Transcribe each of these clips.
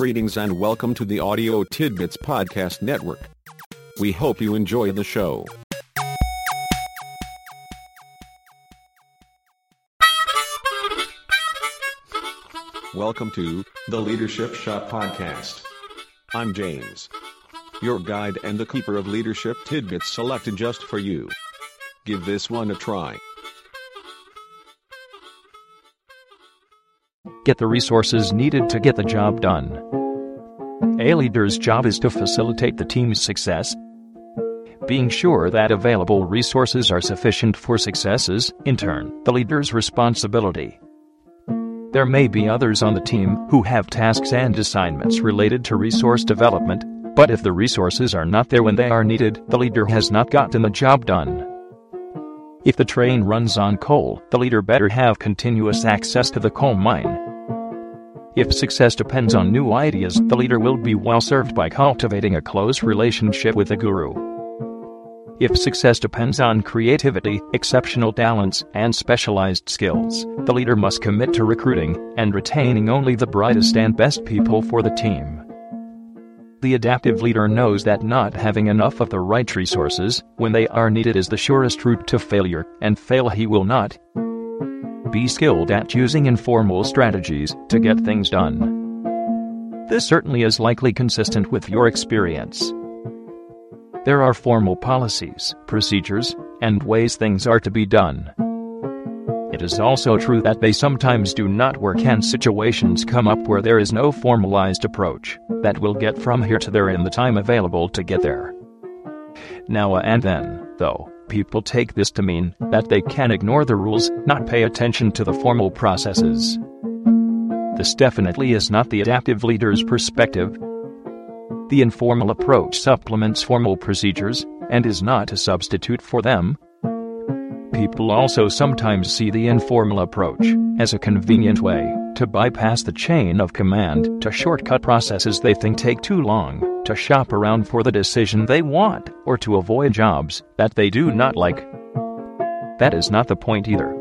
Greetings and welcome to the Audio Tidbits Podcast Network. We hope you enjoy the show. Welcome to the Leadership Shop Podcast. I'm James, your guide and the keeper of leadership tidbits selected just for you. Give this one a try. Get the resources needed to get the job done. A leader's job is to facilitate the team's success. Being sure that available resources are sufficient for successes, in turn, the leader's responsibility. There may be others on the team who have tasks and assignments related to resource development, but if the resources are not there when they are needed, the leader has not gotten the job done. If the train runs on coal, the leader better have continuous access to the coal mine. If success depends on new ideas, the leader will be well served by cultivating a close relationship with the guru. If success depends on creativity, exceptional talents, and specialized skills, the leader must commit to recruiting and retaining only the brightest and best people for the team. The adaptive leader knows that not having enough of the right resources when they are needed is the surest route to failure, and fail he will not. Be skilled at using informal strategies to get things done. This certainly is likely consistent with your experience. There are formal policies, procedures, and ways things are to be done. It is also true that they sometimes do not work and situations come up where there is no formalized approach that will get from here to there in the time available to get there. Now and then, though, people take this to mean that they can ignore the rules, not pay attention to the formal processes. This definitely is not the adaptive leader's perspective. The informal approach supplements formal procedures and is not a substitute for them. People also sometimes see the informal approach as a convenient way to bypass the chain of command to shortcut processes they think take too long to shop around for the decision they want, or to avoid jobs that they do not like. That is not the point either.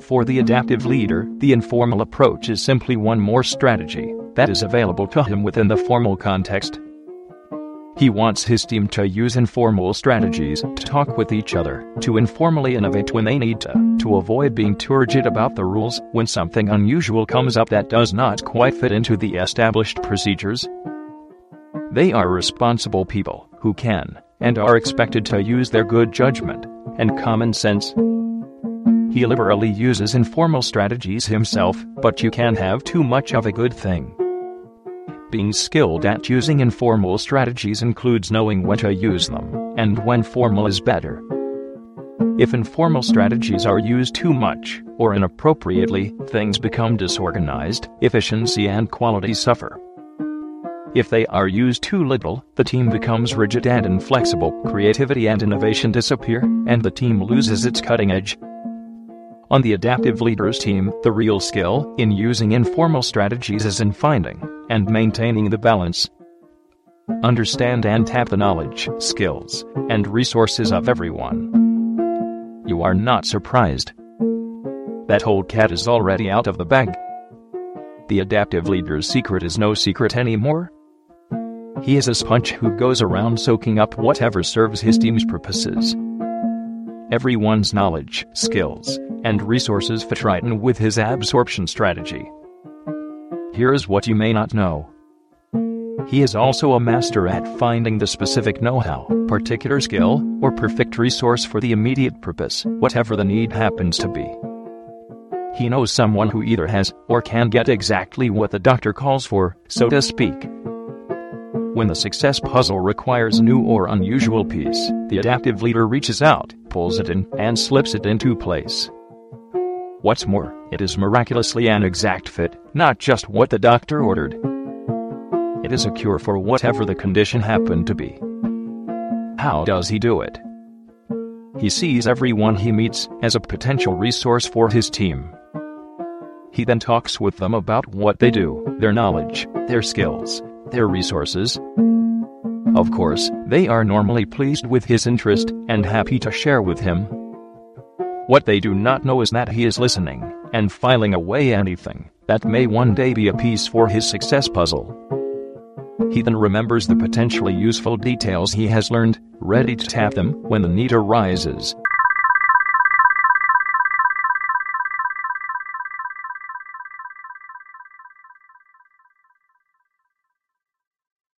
For the adaptive leader, the informal approach is simply one more strategy that is available to him within the formal context. He wants his team to use informal strategies to talk with each other, to informally innovate when they need to, to avoid being too rigid about the rules when something unusual comes up that does not quite fit into the established procedures, they are responsible people who can and are expected to use their good judgment and common sense. He liberally uses informal strategies himself, but you can't have too much of a good thing. Being skilled at using informal strategies includes knowing when to use them and when formal is better. If informal strategies are used too much or inappropriately, things become disorganized, efficiency and quality suffer. If they are used too little, the team becomes rigid and inflexible, creativity and innovation disappear, and the team loses its cutting edge. On the adaptive leaders team, the real skill in using informal strategies is in finding and maintaining the balance. Understand and tap the knowledge, skills, and resources of everyone. You are not surprised. That old cat is already out of the bag. The adaptive leader's secret is no secret anymore. He is a sponge who goes around soaking up whatever serves his team's purposes. Everyone's knowledge, skills, and resources for Triton with his absorption strategy. Here's what you may not know. He is also a master at finding the specific know how, particular skill, or perfect resource for the immediate purpose, whatever the need happens to be. He knows someone who either has or can get exactly what the doctor calls for, so to speak. When the success puzzle requires a new or unusual piece, the adaptive leader reaches out, pulls it in, and slips it into place. What's more, it is miraculously an exact fit, not just what the doctor ordered. It is a cure for whatever the condition happened to be. How does he do it? He sees everyone he meets as a potential resource for his team. He then talks with them about what they do, their knowledge, their skills, their resources. Of course, they are normally pleased with his interest and happy to share with him. What they do not know is that he is listening and filing away anything that may one day be a piece for his success puzzle. He then remembers the potentially useful details he has learned, ready to tap them when the need arises.